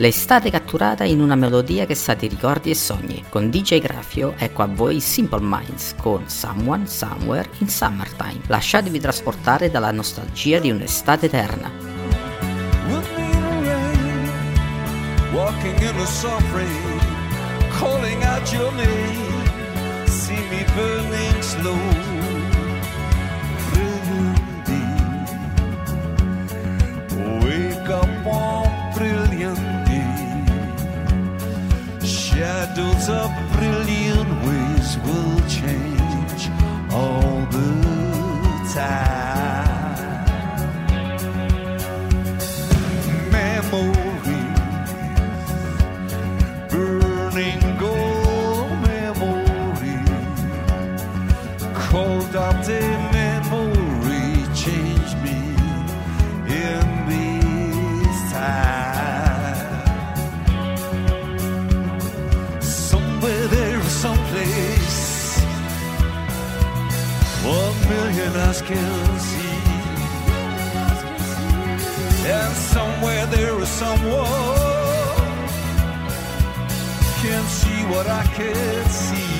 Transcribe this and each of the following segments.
L'estate catturata in una melodia che sa di ricordi e sogni. Con DJ Graffio ecco a voi Simple Minds con Someone Somewhere in Summertime. Lasciatevi trasportare dalla nostalgia di un'estate eterna. Walking brilliant ways will change all the time. Memories, burning memories, cold up day. us can see. And somewhere there is someone can see what I can't see.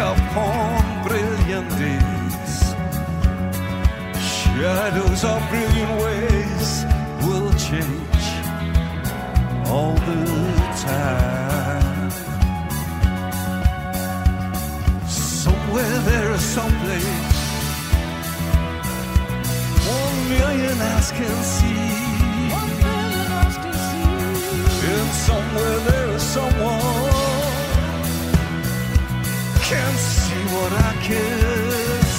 upon brilliant days. Shadows of brilliant ways will change all the time. Somewhere there is someplace, one million asking. what I could.